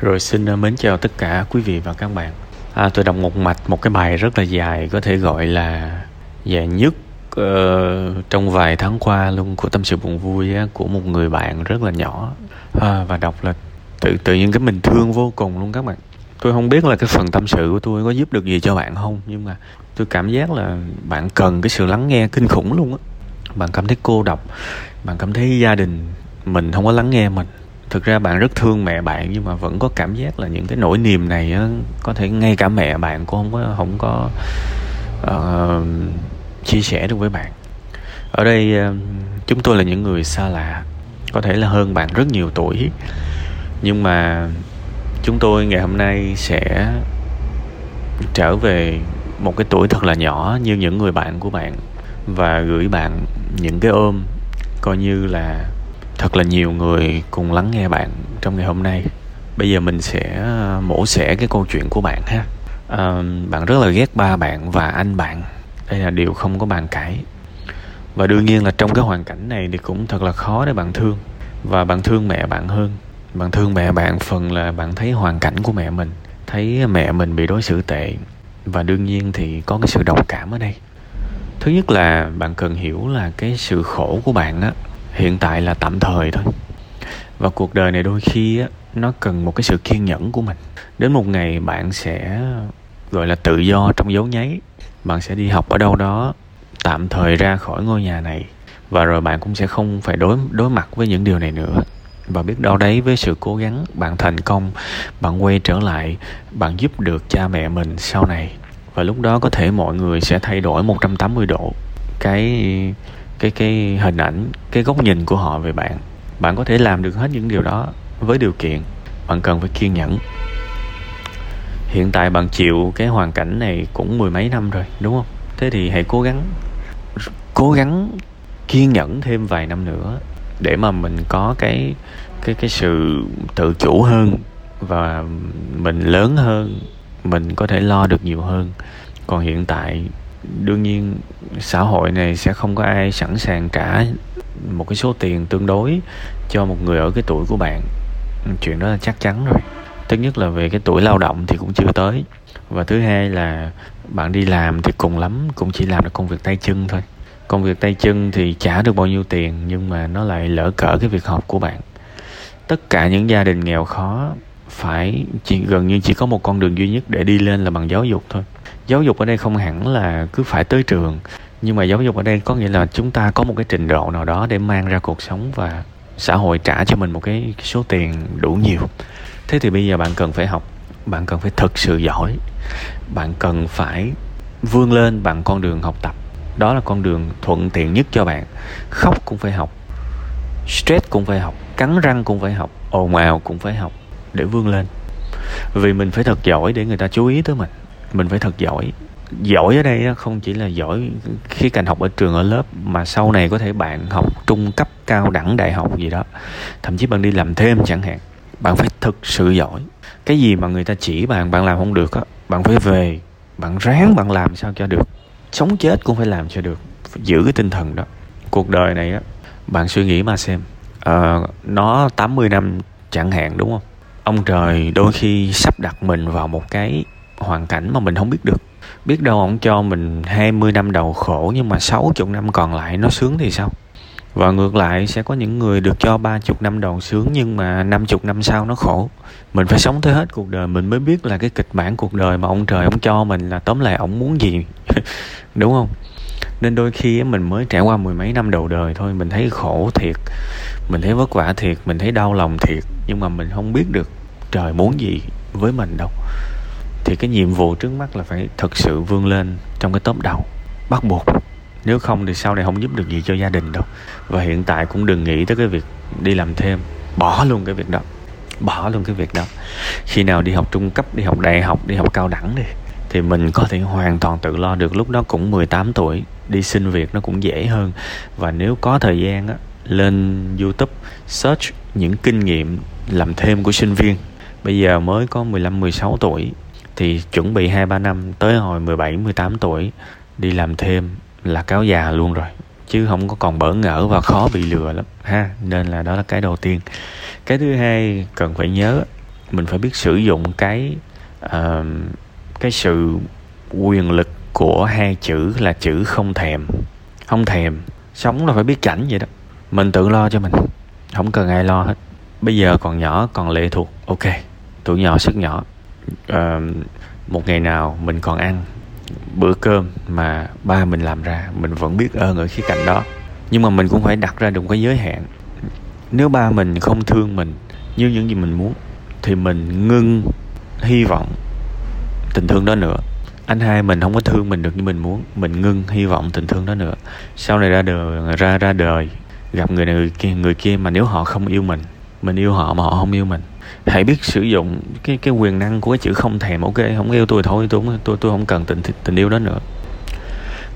Rồi xin ờ, mến chào tất cả quý vị và các bạn. À, tôi đọc một mạch một cái bài rất là dài có thể gọi là dài nhất uh, trong vài tháng qua luôn của tâm sự buồn vui á, của một người bạn rất là nhỏ à, và đọc là tự tự nhiên cái mình thương vô cùng luôn các bạn. Tôi không biết là cái phần tâm sự của tôi có giúp được gì cho bạn không nhưng mà tôi cảm giác là bạn cần cái sự lắng nghe kinh khủng luôn á. Bạn cảm thấy cô độc, bạn cảm thấy gia đình mình không có lắng nghe mình thực ra bạn rất thương mẹ bạn nhưng mà vẫn có cảm giác là những cái nỗi niềm này á, có thể ngay cả mẹ bạn cũng không có không có uh, chia sẻ được với bạn. Ở đây uh, chúng tôi là những người xa lạ có thể là hơn bạn rất nhiều tuổi. Nhưng mà chúng tôi ngày hôm nay sẽ trở về một cái tuổi thật là nhỏ như những người bạn của bạn và gửi bạn những cái ôm coi như là thật là nhiều người cùng lắng nghe bạn trong ngày hôm nay. Bây giờ mình sẽ ờ, mổ xẻ cái câu chuyện của bạn ha. À, bạn rất là ghét ba bạn và anh bạn. Đây là điều không có bàn cãi. Và đương nhiên là trong cái hoàn cảnh này thì cũng thật là khó để bạn thương. Và bạn thương mẹ bạn hơn. Bạn thương mẹ bạn phần là bạn thấy hoàn cảnh của mẹ mình thấy mẹ mình bị đối xử tệ. Và đương nhiên thì có cái sự đồng cảm ở đây. Thứ nhất là bạn cần hiểu là cái sự khổ của bạn á hiện tại là tạm thời thôi. Và cuộc đời này đôi khi á, nó cần một cái sự kiên nhẫn của mình. Đến một ngày bạn sẽ, gọi là, tự do trong dấu nháy. Bạn sẽ đi học ở đâu đó, tạm thời ra khỏi ngôi nhà này. Và rồi bạn cũng sẽ không phải đối đối mặt với những điều này nữa. Và biết đâu đấy, với sự cố gắng, bạn thành công, bạn quay trở lại, bạn giúp được cha mẹ mình sau này. Và lúc đó có thể mọi người sẽ thay đổi 180 độ. Cái cái cái hình ảnh, cái góc nhìn của họ về bạn. Bạn có thể làm được hết những điều đó với điều kiện bạn cần phải kiên nhẫn. Hiện tại bạn chịu cái hoàn cảnh này cũng mười mấy năm rồi, đúng không? Thế thì hãy cố gắng cố gắng kiên nhẫn thêm vài năm nữa để mà mình có cái cái cái sự tự chủ hơn và mình lớn hơn, mình có thể lo được nhiều hơn. Còn hiện tại đương nhiên, xã hội này sẽ không có ai sẵn sàng trả một cái số tiền tương đối cho một người ở cái tuổi của bạn. Chuyện đó là chắc chắn rồi. Thứ nhất là về cái tuổi lao động thì cũng chưa tới. Và thứ hai là bạn đi làm thì cùng lắm, cũng chỉ làm được công việc tay chân thôi. Công việc tay chân thì trả được bao nhiêu tiền, nhưng mà nó lại lỡ cỡ cái việc học của bạn. Tất cả những gia đình nghèo khó phải chỉ, gần như chỉ có một con đường duy nhất để đi lên là bằng giáo dục thôi giáo dục ở đây không hẳn là cứ phải tới trường, nhưng mà giáo dục ở đây có nghĩa là chúng ta có một cái trình độ nào đó để mang ra cuộc sống và xã hội trả cho mình một cái số tiền đủ nhiều. Thế thì bây giờ bạn cần phải học, bạn cần phải thực sự giỏi, bạn cần phải vươn lên bằng con đường học tập. Đó là con đường thuận tiện nhất cho bạn. Khóc cũng phải học, stress cũng phải học, cắn răng cũng phải học, ồn ào cũng phải học để vươn lên. Vì mình phải thật giỏi để người ta chú ý tới mình mình phải thật giỏi. Giỏi ở đây không chỉ là giỏi khi cạnh học ở trường ở lớp mà sau này có thể bạn học trung cấp cao đẳng đại học gì đó. Thậm chí bạn đi làm thêm chẳng hạn. Bạn phải thực sự giỏi. Cái gì mà người ta chỉ bạn bạn làm không được á bạn phải về bạn ráng bạn làm sao cho được. Sống chết cũng phải làm cho được. Phải giữ cái tinh thần đó. Cuộc đời này á bạn suy nghĩ mà xem. À, nó 80 năm chẳng hạn đúng không? Ông trời đôi khi sắp đặt mình vào một cái hoàn cảnh mà mình không biết được. Biết đâu ông cho mình 20 năm đầu khổ nhưng mà 60 năm còn lại nó sướng thì sao? Và ngược lại, sẽ có những người được cho 30 năm đầu sướng nhưng mà 50 năm sau nó khổ. Mình phải sống tới hết cuộc đời, mình mới biết là cái kịch bản cuộc đời mà ông trời ông cho mình là tóm lại ông muốn gì. Đúng không? Nên đôi khi mình mới trải qua mười mấy năm đầu đời thôi, mình thấy khổ thiệt, mình thấy vất vả thiệt, mình thấy đau lòng thiệt, nhưng mà mình không biết được trời muốn gì với mình đâu thì cái nhiệm vụ trước mắt là phải thực sự vươn lên trong cái top đầu. Bắt buộc. Nếu không thì sau này không giúp được gì cho gia đình đâu. Và hiện tại cũng đừng nghĩ tới cái việc đi làm thêm. Bỏ luôn cái việc đó. Bỏ luôn cái việc đó. Khi nào đi học trung cấp, đi học đại học, đi học cao đẳng đi, thì mình có thể hoàn toàn tự lo được. Lúc đó cũng 18 tuổi, đi xin việc nó cũng dễ hơn. Và nếu có thời gian á, lên YouTube search những kinh nghiệm làm thêm của sinh viên. Bây giờ mới có 15 16 tuổi thì chuẩn bị 2 3 năm tới hồi 17 18 tuổi đi làm thêm là cáo già luôn rồi. Chứ không có còn bỡ ngỡ và khó bị lừa lắm ha. Nên là đó là cái đầu tiên. Cái thứ hai cần phải nhớ mình phải biết sử dụng cái uh, cái sự quyền lực của hai chữ là chữ không thèm. Không thèm sống là phải biết chảnh vậy đó. Mình tự lo cho mình không cần ai lo hết. Bây giờ còn nhỏ còn lệ thuộc ok. Tuổi nhỏ sức nhỏ uh, một ngày nào mình còn ăn bữa cơm mà ba mình làm ra mình vẫn biết ơn ở khía cạnh đó. Nhưng mà mình cũng phải đặt ra được một cái giới hạn. Nếu ba mình không thương mình như những gì mình muốn thì mình ngưng hy vọng tình thương đó nữa. Anh hai mình không có thương mình được như mình muốn mình ngưng hy vọng tình thương đó nữa. Sau này ra đời ra ra đời gặp người này người kia người kia mà nếu họ không yêu mình mình yêu họ mà họ không yêu mình hãy biết sử dụng cái cái quyền năng của cái chữ không thèm, ok? Không yêu tôi thôi, tôi tôi tôi không cần tình tình yêu đó nữa.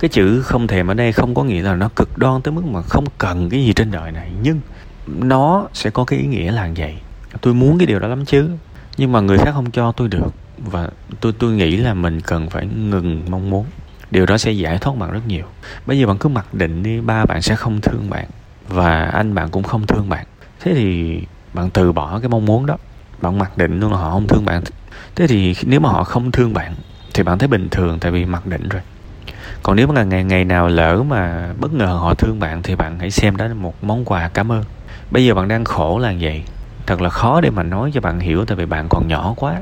Cái chữ không thèm ở đây không có nghĩa là nó cực đoan tới mức mà không cần cái gì trên đời này. Nhưng nó sẽ có cái ý nghĩa là vậy. Tôi muốn cái điều đó lắm chứ. Nhưng mà người khác không cho tôi được. Và tôi tôi nghĩ là mình cần phải ngừng mong muốn. Điều đó sẽ giải thoát bạn rất nhiều. Bây giờ bạn cứ mặc định đi, ba bạn sẽ không thương bạn. Và anh bạn cũng không thương bạn. Thế thì bạn từ bỏ cái mong muốn đó. Bạn mặc định luôn là họ không thương bạn. Thế thì nếu mà họ không thương bạn, thì bạn thấy bình thường tại vì mặc định rồi. Còn nếu mà ngày ngày nào lỡ mà bất ngờ họ thương bạn, thì bạn hãy xem đó là một món quà cảm ơn. Bây giờ bạn đang khổ là vậy. Thật là khó để mà nói cho bạn hiểu tại vì bạn còn nhỏ quá.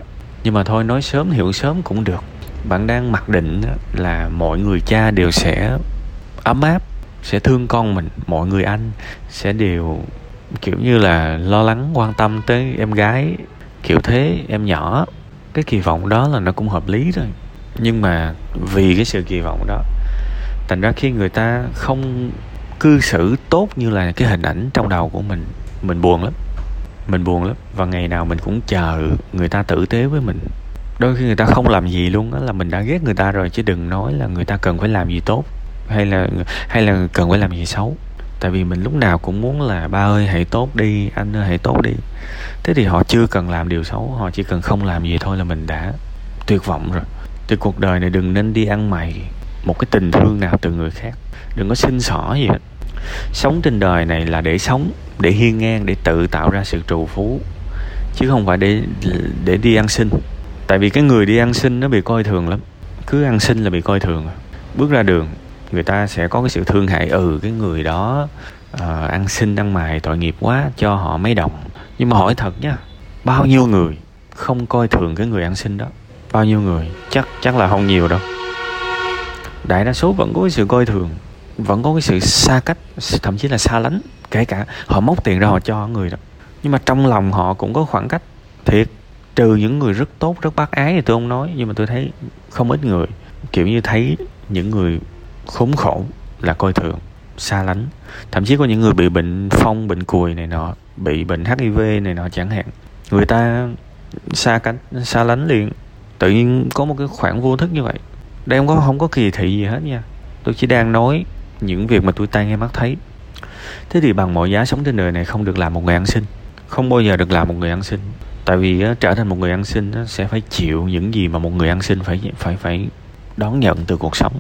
Nhưng mà thôi, nói sớm hiểu sớm cũng được. Bạn đang mặc định là mọi người cha đều sẽ ấm áp, sẽ thương con mình, mọi người anh sẽ đều kiểu như là lo lắng, quan tâm tới em gái. Kiểu thế, em nhỏ, cái kỳ vọng đó là nó cũng hợp lý rồi nhưng mà vì cái sự kỳ vọng đó, thành ra khi người ta không cư xử tốt như là cái hình ảnh trong đầu của mình mình buồn lắm. Mình buồn lắm. Và ngày nào mình cũng chờ người ta tử tế với mình. Đôi khi người ta không làm gì luôn á, là mình đã ghét người ta rồi, chứ đừng nói là người ta cần phải làm gì tốt, hay là hay là cần phải làm gì xấu tại vì mình lúc nào cũng muốn là, ba ơi, hãy tốt đi, anh ơi, hãy tốt đi. Thế thì họ chưa cần làm điều xấu, họ chỉ cần không làm gì thôi là mình đã tuyệt vọng rồi. Thì cuộc đời này đừng nên đi ăn mày một cái tình thương nào từ người khác. Đừng có xin xỏ gì hết. Sống trên đời này là để sống, để hiên ngang, để tự tạo ra sự trù phú, chứ không phải để để đi ăn xin. Tại vì cái người đi ăn xin nó bị coi thường lắm. Cứ ăn xin là bị coi thường bước ra đường người ta sẽ có cái sự thương hại ừ cái người đó uh, ăn xin ăn mài tội nghiệp quá cho họ mấy đồng. Nhưng mà hỏi thật nhá bao nhiêu người không coi thường cái người ăn xin đó? Bao nhiêu người? Chắc chắc là không nhiều đâu. Đại đa số vẫn có cái sự coi thường vẫn có cái sự xa cách thậm chí là xa lánh kể cả họ móc tiền ra họ cho người đó. Nhưng mà trong lòng họ cũng có khoảng cách. Thiệt trừ những người rất tốt rất bác ái thì tôi không nói nhưng mà tôi thấy không ít người kiểu như thấy những người khốn khổ là coi thường, xa lánh. Thậm chí có những người bị bệnh phong, bệnh cùi này nọ, bị bệnh hiv này nọ chẳng hạn. Người ta xa cánh xa lánh liền. Tự nhiên có một cái khoảng vô thức như vậy. Đây không có không có kỳ thị gì hết nha. Tôi chỉ đang nói những việc mà tôi tai nghe mắt thấy. Thế thì bằng mọi giá sống trên đời này không được làm một người ăn xin. Không bao giờ được làm một người ăn xin. Tại vì trở thành một người ăn xin sẽ phải chịu những gì mà một người ăn xin phải phải phải đón nhận từ cuộc sống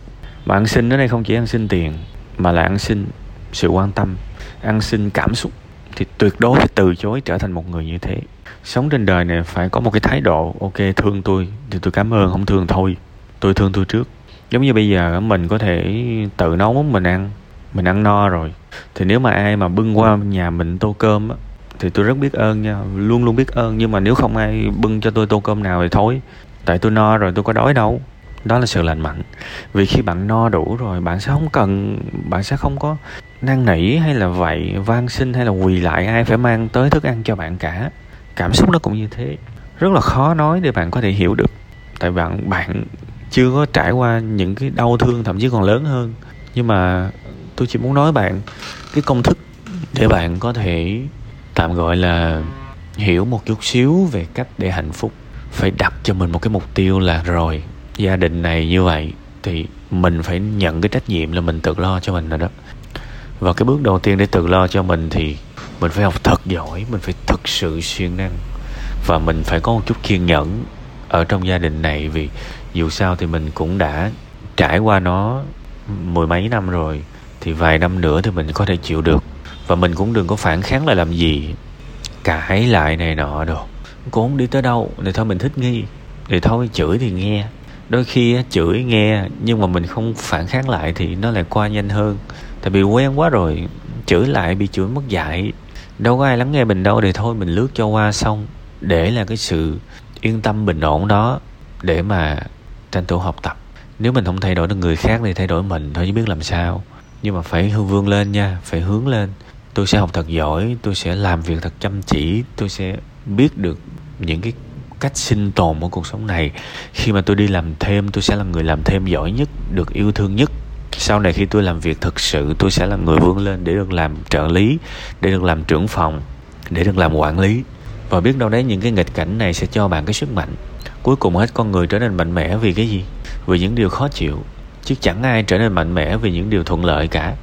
mà ăn xin ở đây không chỉ ăn xin tiền, mà là ăn xin sự quan tâm, ăn xin cảm xúc. Thì tuyệt đối phải từ chối trở thành một người như thế. Sống trên đời này phải có một cái thái độ, ok, thương tôi, thì tôi cảm ơn, không thương thôi, tôi thương tôi trước. Giống như bây giờ mình có thể tự nấu món mình ăn mình ăn no rồi. Thì nếu mà ai mà bưng qua nhà mình tô cơm á, thì tôi rất biết ơn nha, luôn luôn biết ơn. Nhưng mà nếu không ai bưng cho tôi tô cơm nào thì thôi, tại tôi no rồi tôi có đói đâu đó là sự lành mạnh. Vì khi bạn no đủ rồi, bạn sẽ không cần, bạn sẽ không có năn nỉ hay là vậy, van xin hay là quỳ lại ai phải mang tới thức ăn cho bạn cả. Cảm xúc nó cũng như thế. Rất là khó nói để bạn có thể hiểu được. Tại bạn bạn chưa có trải qua những cái đau thương thậm chí còn lớn hơn. Nhưng mà tôi chỉ muốn nói bạn cái công thức để bạn có thể tạm gọi là hiểu một chút xíu về cách để hạnh phúc. Phải đặt cho mình một cái mục tiêu là rồi gia đình này như vậy thì mình phải nhận cái trách nhiệm là mình tự lo cho mình rồi đó. Và cái bước đầu tiên để tự lo cho mình thì mình phải học thật giỏi, mình phải thực sự siêng năng. Và mình phải có một chút kiên nhẫn ở trong gia đình này vì dù sao thì mình cũng đã trải qua nó mười mấy năm rồi, thì vài năm nữa thì mình có thể chịu được. Và mình cũng đừng có phản kháng lại làm gì, cãi lại này nọ đâu cũng đi tới đâu, thì thôi mình thích nghi. Thì thôi, chửi thì nghe đôi khi chửi nghe, nhưng mà mình không phản kháng lại thì nó lại qua nhanh hơn. Tại vì quen quá rồi, chửi lại bị chửi mất dạy. Đâu có ai lắng nghe mình đâu, thì thôi mình lướt cho qua xong. Để là cái sự yên tâm bình ổn đó, để mà tranh thủ học tập. Nếu mình không thay đổi được người khác thì thay đổi mình, thôi chứ biết làm sao. Nhưng mà phải hư vươn lên nha, phải hướng lên. Tôi sẽ học thật giỏi, tôi sẽ làm việc thật chăm chỉ, tôi sẽ biết được những cái cách sinh tồn của cuộc sống này. Khi mà tôi đi làm thêm, tôi sẽ là người làm thêm giỏi nhất, được yêu thương nhất. Sau này khi tôi làm việc thực sự, tôi sẽ là người vươn lên để được làm trợ lý, để được làm trưởng phòng, để được làm quản lý. Và biết đâu đấy, những cái nghịch cảnh này sẽ cho bạn cái sức mạnh. Cuối cùng hết, con người trở nên mạnh mẽ vì cái gì? Vì những điều khó chịu. Chứ chẳng ai trở nên mạnh mẽ vì những điều thuận lợi cả.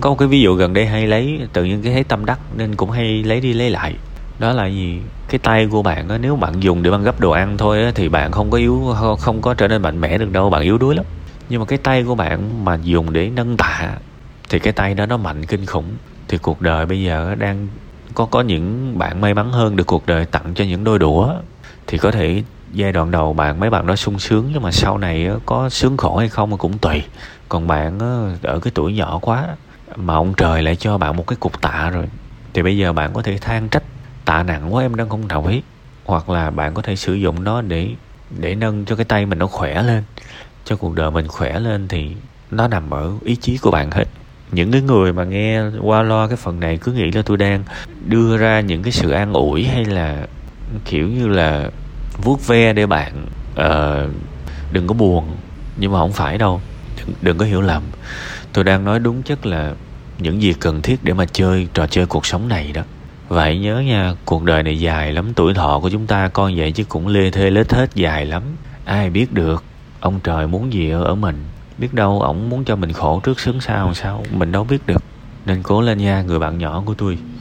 Có một cái ví dụ gần đây hay lấy, tự nhiên cái thấy tâm đắc, nên cũng hay lấy đi lấy lại đó là gì? Cái tay của bạn á, nếu bạn dùng để bạn gấp đồ ăn thôi á, thì bạn không có yếu, không có trở nên mạnh mẽ được đâu, bạn yếu đuối lắm. Nhưng mà cái tay của bạn mà dùng để nâng tạ, thì cái tay đó nó mạnh kinh khủng. Thì cuộc đời bây giờ đang có có những bạn may mắn hơn được cuộc đời tặng cho những đôi đũa. Thì có thể giai đoạn đầu bạn, mấy bạn đó sung sướng, nhưng mà sau này có sướng khổ hay không cũng tùy. Còn bạn ở cái tuổi nhỏ quá, mà ông trời lại cho bạn một cái cục tạ rồi. Thì bây giờ bạn có thể than trách tạ nặng quá em đang không nổi hoặc là bạn có thể sử dụng nó để để nâng cho cái tay mình nó khỏe lên. Cho cuộc đời mình khỏe lên thì nó nằm ở ý chí của bạn hết. Những cái người mà nghe qua lo cái phần này cứ nghĩ là tôi đang đưa ra những cái sự an ủi hay là kiểu như là vuốt ve để bạn uh, đừng có buồn. Nhưng mà không phải đâu. Đừng, đừng có hiểu lầm. Tôi đang nói đúng chất là những gì cần thiết để mà chơi trò chơi cuộc sống này đó vậy nhớ nha cuộc đời này dài lắm tuổi thọ của chúng ta con vậy chứ cũng lê thê lết hết dài lắm. Ai biết được ông trời muốn gì ở, ở mình. Biết đâu ổng muốn cho mình khổ trước sướng sau sao mình đâu biết được. Nên cố lên nha người bạn nhỏ của tôi.